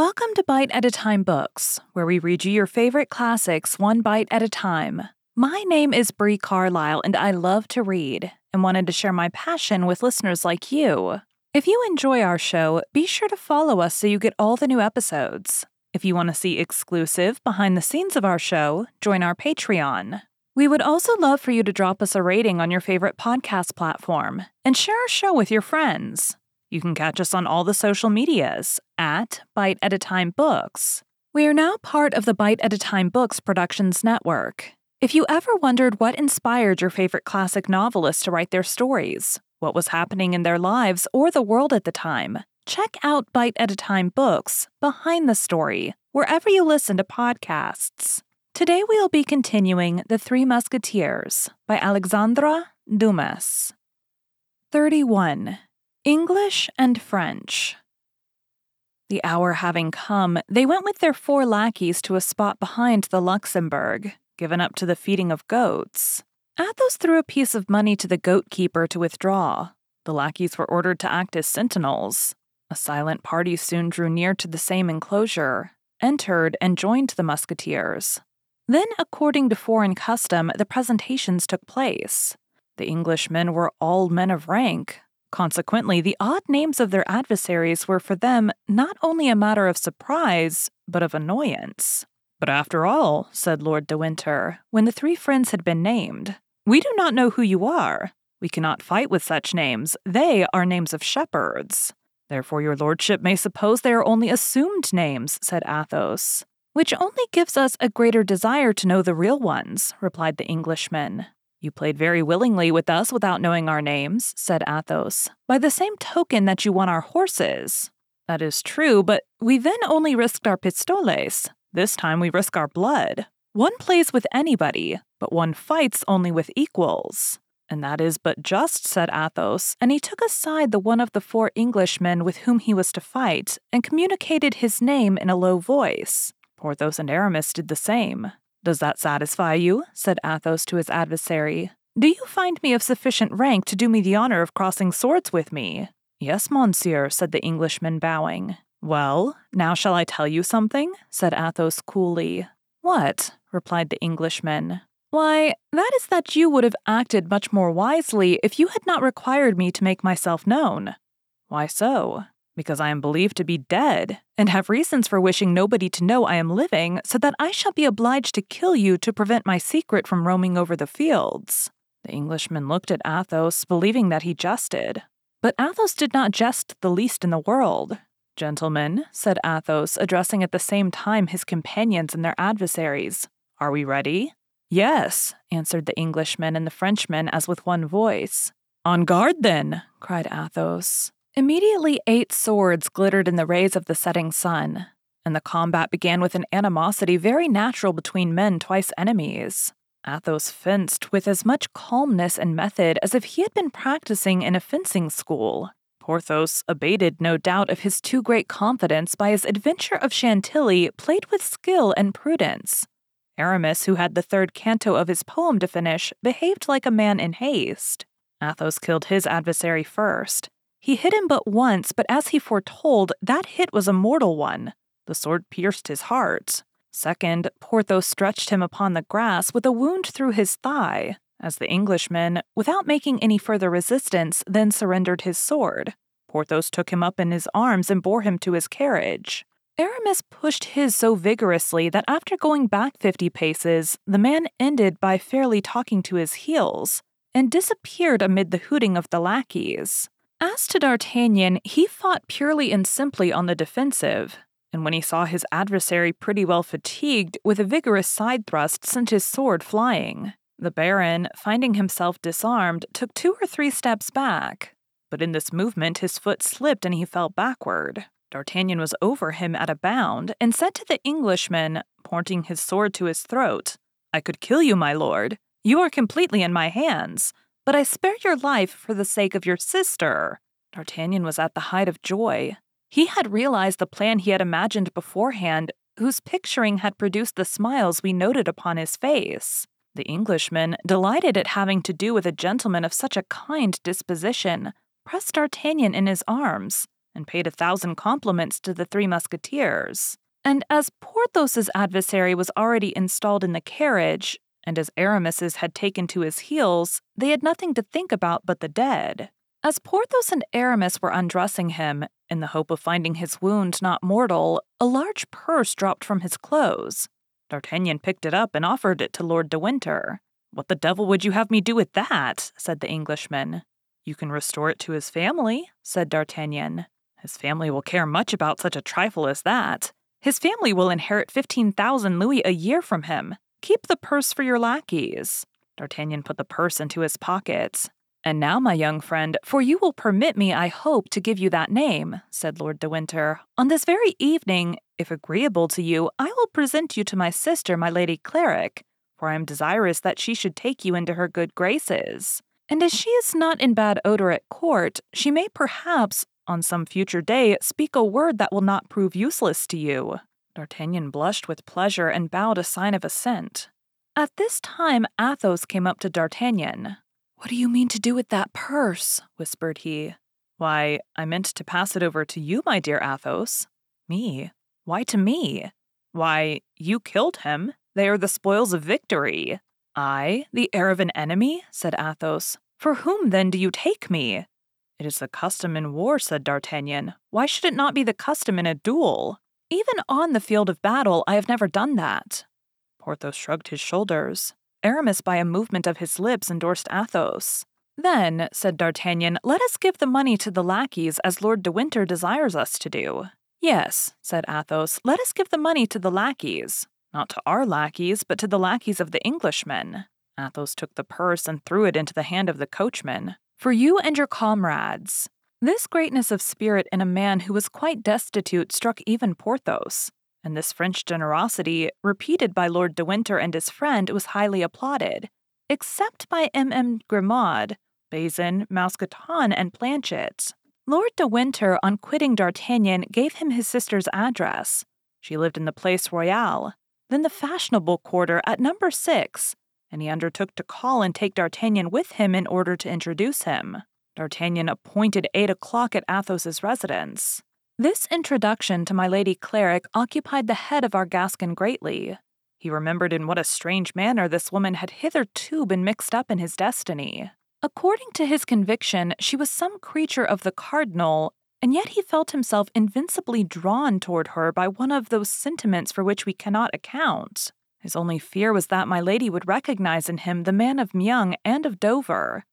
Welcome to Bite at a Time Books, where we read you your favorite classics one bite at a time. My name is Bree Carlisle, and I love to read and wanted to share my passion with listeners like you. If you enjoy our show, be sure to follow us so you get all the new episodes. If you want to see exclusive behind the scenes of our show, join our Patreon. We would also love for you to drop us a rating on your favorite podcast platform and share our show with your friends. You can catch us on all the social medias at Bite at a Time Books. We are now part of the Bite at a Time Books Productions Network. If you ever wondered what inspired your favorite classic novelists to write their stories, what was happening in their lives or the world at the time, check out Bite at a Time Books Behind the Story, wherever you listen to podcasts. Today we'll be continuing The Three Musketeers by Alexandre Dumas. 31. English and French. The hour having come, they went with their four lackeys to a spot behind the Luxembourg, given up to the feeding of goats. Athos threw a piece of money to the goat keeper to withdraw. The lackeys were ordered to act as sentinels. A silent party soon drew near to the same enclosure, entered, and joined the musketeers. Then, according to foreign custom, the presentations took place. The Englishmen were all men of rank, Consequently, the odd names of their adversaries were for them not only a matter of surprise, but of annoyance. But after all, said Lord de Winter, when the three friends had been named, we do not know who you are. We cannot fight with such names. They are names of shepherds. Therefore, your lordship may suppose they are only assumed names, said Athos. Which only gives us a greater desire to know the real ones, replied the Englishman. You played very willingly with us without knowing our names, said Athos, by the same token that you won our horses. That is true, but we then only risked our pistoles. This time we risk our blood. One plays with anybody, but one fights only with equals. And that is but just, said Athos, and he took aside the one of the four Englishmen with whom he was to fight, and communicated his name in a low voice. Porthos and Aramis did the same. Does that satisfy you? said Athos to his adversary. Do you find me of sufficient rank to do me the honor of crossing swords with me? Yes, monsieur, said the Englishman, bowing. Well, now shall I tell you something? said Athos coolly. What? replied the Englishman. Why, that is that you would have acted much more wisely if you had not required me to make myself known. Why so? Because I am believed to be dead, and have reasons for wishing nobody to know I am living, so that I shall be obliged to kill you to prevent my secret from roaming over the fields. The Englishman looked at Athos, believing that he jested. But Athos did not jest the least in the world. Gentlemen, said Athos, addressing at the same time his companions and their adversaries, are we ready? Yes, answered the Englishman and the Frenchman as with one voice. On guard, then, cried Athos. Immediately, eight swords glittered in the rays of the setting sun, and the combat began with an animosity very natural between men twice enemies. Athos fenced with as much calmness and method as if he had been practicing in a fencing school. Porthos, abated no doubt of his too great confidence by his adventure of Chantilly, played with skill and prudence. Aramis, who had the third canto of his poem to finish, behaved like a man in haste. Athos killed his adversary first, he hit him but once, but as he foretold, that hit was a mortal one. The sword pierced his heart. Second, Porthos stretched him upon the grass with a wound through his thigh, as the Englishman, without making any further resistance, then surrendered his sword. Porthos took him up in his arms and bore him to his carriage. Aramis pushed his so vigorously that after going back fifty paces, the man ended by fairly talking to his heels and disappeared amid the hooting of the lackeys. As to D'Artagnan, he fought purely and simply on the defensive, and when he saw his adversary pretty well fatigued, with a vigorous side thrust sent his sword flying. The Baron, finding himself disarmed, took two or three steps back, but in this movement his foot slipped and he fell backward. D'Artagnan was over him at a bound, and said to the Englishman, pointing his sword to his throat, I could kill you, my lord. You are completely in my hands but I spare your life for the sake of your sister. D'Artagnan was at the height of joy. He had realized the plan he had imagined beforehand, whose picturing had produced the smiles we noted upon his face. The Englishman, delighted at having to do with a gentleman of such a kind disposition, pressed D'Artagnan in his arms, and paid a thousand compliments to the three musketeers. And as Porthos's adversary was already installed in the carriage, and as Aramis's had taken to his heels, they had nothing to think about but the dead. As Porthos and Aramis were undressing him, in the hope of finding his wound not mortal, a large purse dropped from his clothes. D'Artagnan picked it up and offered it to Lord de Winter. What the devil would you have me do with that? said the Englishman. You can restore it to his family, said D'Artagnan. His family will care much about such a trifle as that. His family will inherit 15,000 louis a year from him. Keep the purse for your lackeys. D'Artagnan put the purse into his pocket. And now, my young friend, for you will permit me, I hope, to give you that name, said Lord de Winter. On this very evening, if agreeable to you, I will present you to my sister, my Lady Clarik, for I am desirous that she should take you into her good graces. And as she is not in bad odor at court, she may perhaps, on some future day, speak a word that will not prove useless to you. D'Artagnan blushed with pleasure and bowed a sign of assent. At this time, Athos came up to D'Artagnan. What do you mean to do with that purse? whispered he. Why, I meant to pass it over to you, my dear Athos. Me? Why to me? Why, you killed him. They are the spoils of victory. I, the heir of an enemy? said Athos. For whom then do you take me? It is the custom in war, said D'Artagnan. Why should it not be the custom in a duel? Even on the field of battle, I have never done that. Porthos shrugged his shoulders. Aramis, by a movement of his lips, endorsed Athos. Then, said D'Artagnan, let us give the money to the lackeys as Lord de Winter desires us to do. Yes, said Athos, let us give the money to the lackeys. Not to our lackeys, but to the lackeys of the Englishmen. Athos took the purse and threw it into the hand of the coachman. For you and your comrades. This greatness of spirit in a man who was quite destitute struck even Porthos and this French generosity, repeated by Lord de Winter and his friend, was highly applauded, except by M. M. Grimaud, Bazin, Mousqueton, and Planchet. Lord de Winter, on quitting D'Artagnan, gave him his sister's address. She lived in the Place Royale, then the fashionable quarter at number six, and he undertook to call and take D'Artagnan with him in order to introduce him. D'Artagnan appointed eight o'clock at Athos's residence. This introduction to my Lady Clarik occupied the head of our Gascon greatly. He remembered in what a strange manner this woman had hitherto been mixed up in his destiny. According to his conviction, she was some creature of the cardinal, and yet he felt himself invincibly drawn toward her by one of those sentiments for which we cannot account. His only fear was that my lady would recognize in him the man of Meung and of Dover,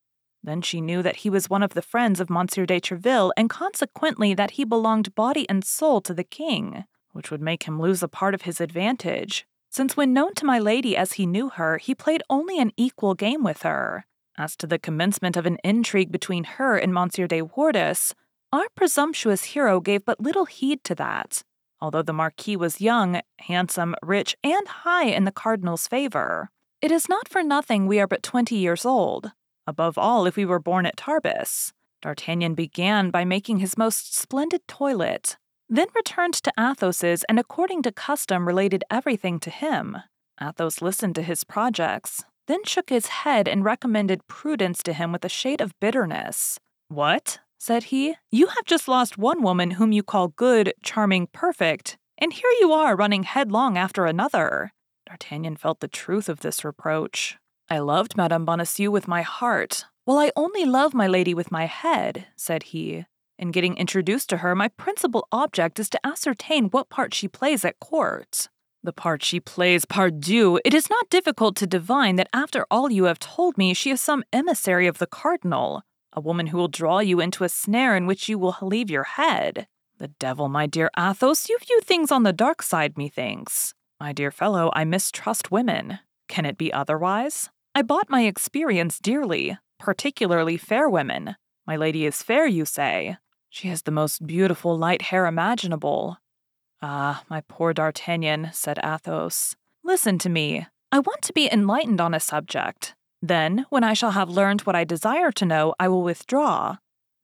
then she knew that he was one of the friends of Monsieur de Treville, and consequently that he belonged body and soul to the king, which would make him lose a part of his advantage, since when known to my lady as he knew her, he played only an equal game with her. As to the commencement of an intrigue between her and Monsieur de Wardes, our presumptuous hero gave but little heed to that, although the Marquis was young, handsome, rich, and high in the cardinal's favor. It is not for nothing we are but twenty years old, Above all, if we were born at Tarbes. D'Artagnan began by making his most splendid toilet, then returned to Athos's and, according to custom, related everything to him. Athos listened to his projects, then shook his head and recommended prudence to him with a shade of bitterness. What? said he. You have just lost one woman whom you call good, charming, perfect, and here you are running headlong after another. D'Artagnan felt the truth of this reproach. I loved Madame Bonacieux with my heart, while I only love my lady with my head, said he. In getting introduced to her, my principal object is to ascertain what part she plays at court. The part she plays, pardieu, it is not difficult to divine that after all you have told me, she is some emissary of the cardinal, a woman who will draw you into a snare in which you will leave your head. The devil, my dear Athos, you view things on the dark side, methinks. My dear fellow, I mistrust women. Can it be otherwise? I bought my experience dearly, particularly fair women. My lady is fair, you say. She has the most beautiful light hair imaginable. Ah, my poor D'Artagnan, said Athos. Listen to me. I want to be enlightened on a subject. Then, when I shall have learned what I desire to know, I will withdraw.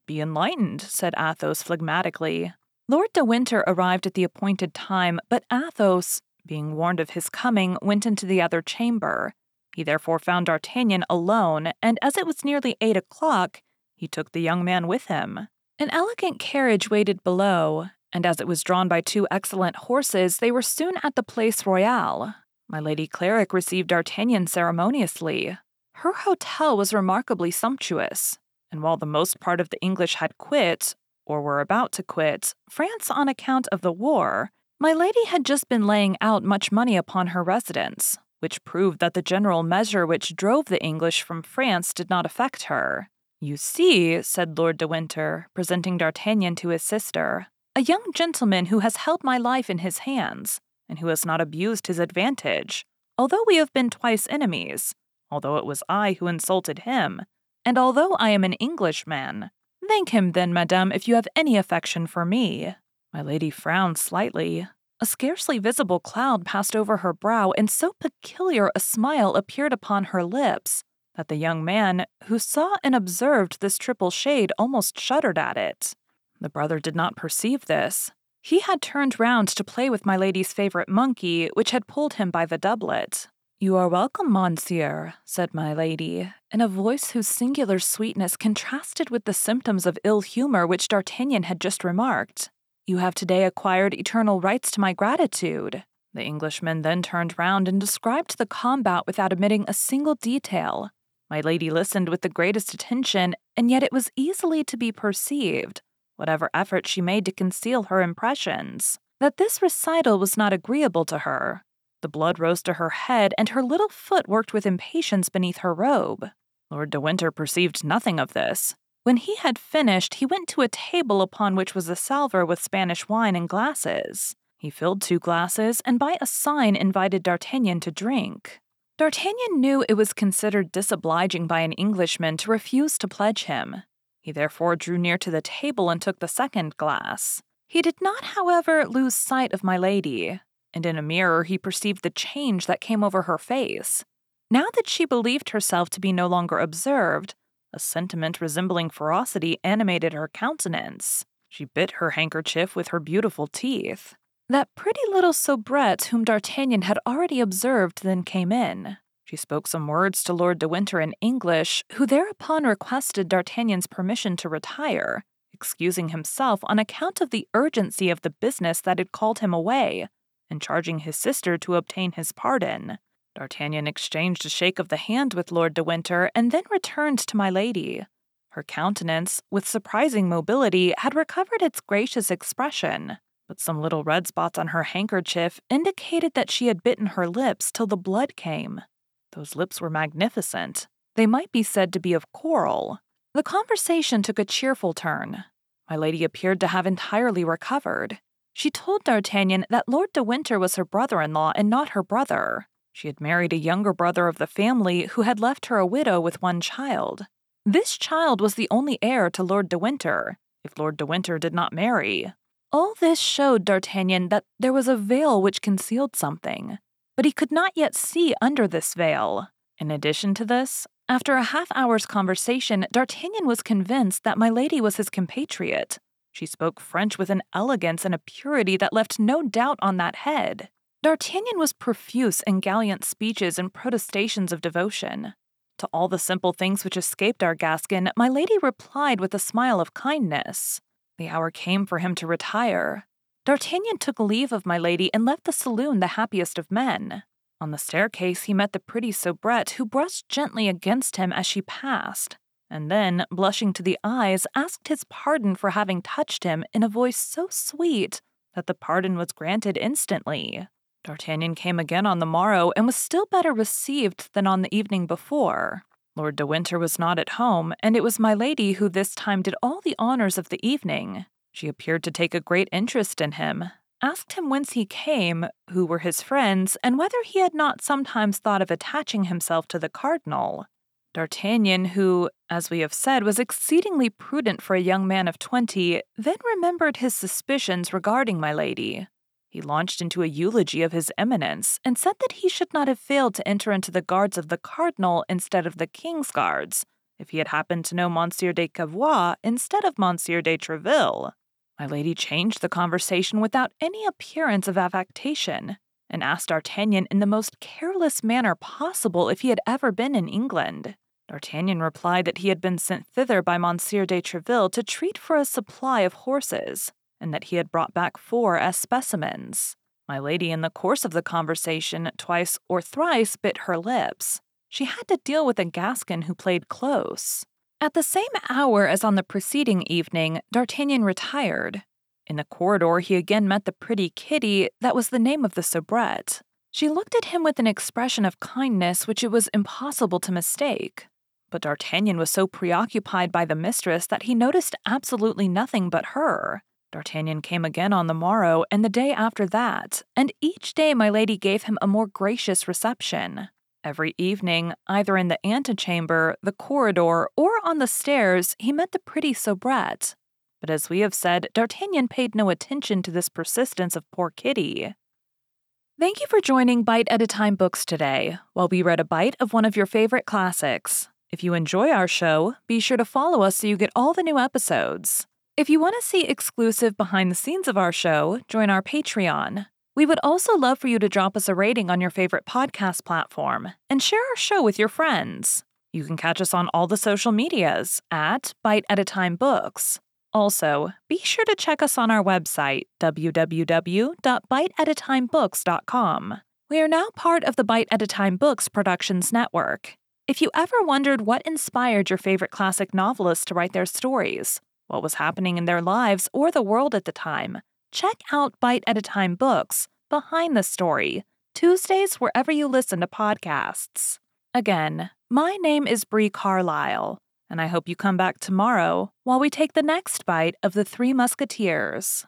Be enlightened, said Athos phlegmatically. Lord de Winter arrived at the appointed time, but Athos, being warned of his coming, went into the other chamber. He therefore found D'Artagnan alone, and as it was nearly eight o'clock, he took the young man with him. An elegant carriage waited below, and as it was drawn by two excellent horses, they were soon at the Place Royale. My Lady Clarik received D'Artagnan ceremoniously. Her hotel was remarkably sumptuous, and while the most part of the English had quit, or were about to quit, France on account of the war, my lady had just been laying out much money upon her residence, which proved that the general measure which drove the English from France did not affect her. You see, said Lord de Winter, presenting D'Artagnan to his sister, a young gentleman who has held my life in his hands, and who has not abused his advantage, although we have been twice enemies, although it was I who insulted him, and although I am an Englishman. Thank him then, madame, if you have any affection for me. My lady frowned slightly. A scarcely visible cloud passed over her brow, and so peculiar a smile appeared upon her lips that the young man, who saw and observed this triple shade, almost shuddered at it. The brother did not perceive this. He had turned round to play with my lady's favorite monkey, which had pulled him by the doublet. You are welcome, monsieur, said my lady, in a voice whose singular sweetness contrasted with the symptoms of ill humor which D'Artagnan had just remarked. You have today acquired eternal rights to my gratitude. The Englishman then turned round and described the combat without omitting a single detail. My lady listened with the greatest attention, and yet it was easily to be perceived, whatever effort she made to conceal her impressions, that this recital was not agreeable to her. The blood rose to her head, and her little foot worked with impatience beneath her robe. Lord de Winter perceived nothing of this. When he had finished, he went to a table upon which was a salver with Spanish wine and glasses. He filled two glasses and by a sign invited D'Artagnan to drink. D'Artagnan knew it was considered disobliging by an Englishman to refuse to pledge him. He therefore drew near to the table and took the second glass. He did not, however, lose sight of my lady and in a mirror he perceived the change that came over her face. Now that she believed herself to be no longer observed, a sentiment resembling ferocity animated her countenance. She bit her handkerchief with her beautiful teeth. That pretty little soubrette whom D'Artagnan had already observed then came in. She spoke some words to Lord de Winter in English, who thereupon requested D'Artagnan's permission to retire, excusing himself on account of the urgency of the business that had called him away, and charging his sister to obtain his pardon. D'Artagnan exchanged a shake of the hand with Lord de Winter and then returned to my lady. Her countenance, with surprising mobility, had recovered its gracious expression, but some little red spots on her handkerchief indicated that she had bitten her lips till the blood came. Those lips were magnificent. They might be said to be of coral. The conversation took a cheerful turn. My lady appeared to have entirely recovered. She told D'Artagnan that Lord de Winter was her brother in law and not her brother. She had married a younger brother of the family who had left her a widow with one child. This child was the only heir to Lord de Winter, if Lord de Winter did not marry. All this showed D'Artagnan that there was a veil which concealed something, but he could not yet see under this veil. In addition to this, after a half hour's conversation, D'Artagnan was convinced that my lady was his compatriot, she spoke French with an elegance and a purity that left no doubt on that head. D'Artagnan was profuse in gallant speeches and protestations of devotion. To all the simple things which escaped our Gascon, my lady replied with a smile of kindness. The hour came for him to retire. D'Artagnan took leave of my lady and left the saloon the happiest of men. On the staircase, he met the pretty soubrette, who brushed gently against him as she passed and then, blushing to the eyes, asked his pardon for having touched him in a voice so sweet that the pardon was granted instantly. D'Artagnan came again on the morrow and was still better received than on the evening before. Lord de Winter was not at home, and it was my lady who this time did all the honors of the evening. She appeared to take a great interest in him, asked him whence he came, who were his friends, and whether he had not sometimes thought of attaching himself to the cardinal. D'Artagnan, who, as we have said, was exceedingly prudent for a young man of twenty, then remembered his suspicions regarding my lady. He launched into a eulogy of his eminence, and said that he should not have failed to enter into the guards of the cardinal instead of the king's guards, if he had happened to know Monsieur de Cavois instead of Monsieur de Treville. My lady changed the conversation without any appearance of affectation, and asked D'Artagnan in the most careless manner possible if he had ever been in England. D'Artagnan replied that he had been sent thither by Monsieur de Treville to treat for a supply of horses, and that he had brought back four as specimens. My lady, in the course of the conversation, twice or thrice bit her lips. She had to deal with a Gascon who played close. At the same hour as on the preceding evening, D'Artagnan retired. In the corridor, he again met the pretty Kitty that was the name of the soubrette. She looked at him with an expression of kindness which it was impossible to mistake. But D'Artagnan was so preoccupied by the mistress that he noticed absolutely nothing but her. D'Artagnan came again on the morrow and the day after that, and each day my lady gave him a more gracious reception. Every evening, either in the antechamber, the corridor, or on the stairs, he met the pretty soubrette. But as we have said, D'Artagnan paid no attention to this persistence of poor Kitty. Thank you for joining Bite at a Time Books today, while we read a bite of one of your favorite classics. If you enjoy our show, be sure to follow us so you get all the new episodes. If you want to see exclusive behind the scenes of our show, join our Patreon. We would also love for you to drop us a rating on your favorite podcast platform and share our show with your friends. You can catch us on all the social medias at Bite at a Time Books. Also, be sure to check us on our website, www.biteatatimebooks.com. We are now part of the Bite at a Time Books Productions Network. If you ever wondered what inspired your favorite classic novelists to write their stories, what was happening in their lives or the world at the time, check out Bite at a Time Books Behind the Story, Tuesdays wherever you listen to podcasts. Again, my name is Bree Carlisle, and I hope you come back tomorrow while we take the next bite of the Three Musketeers.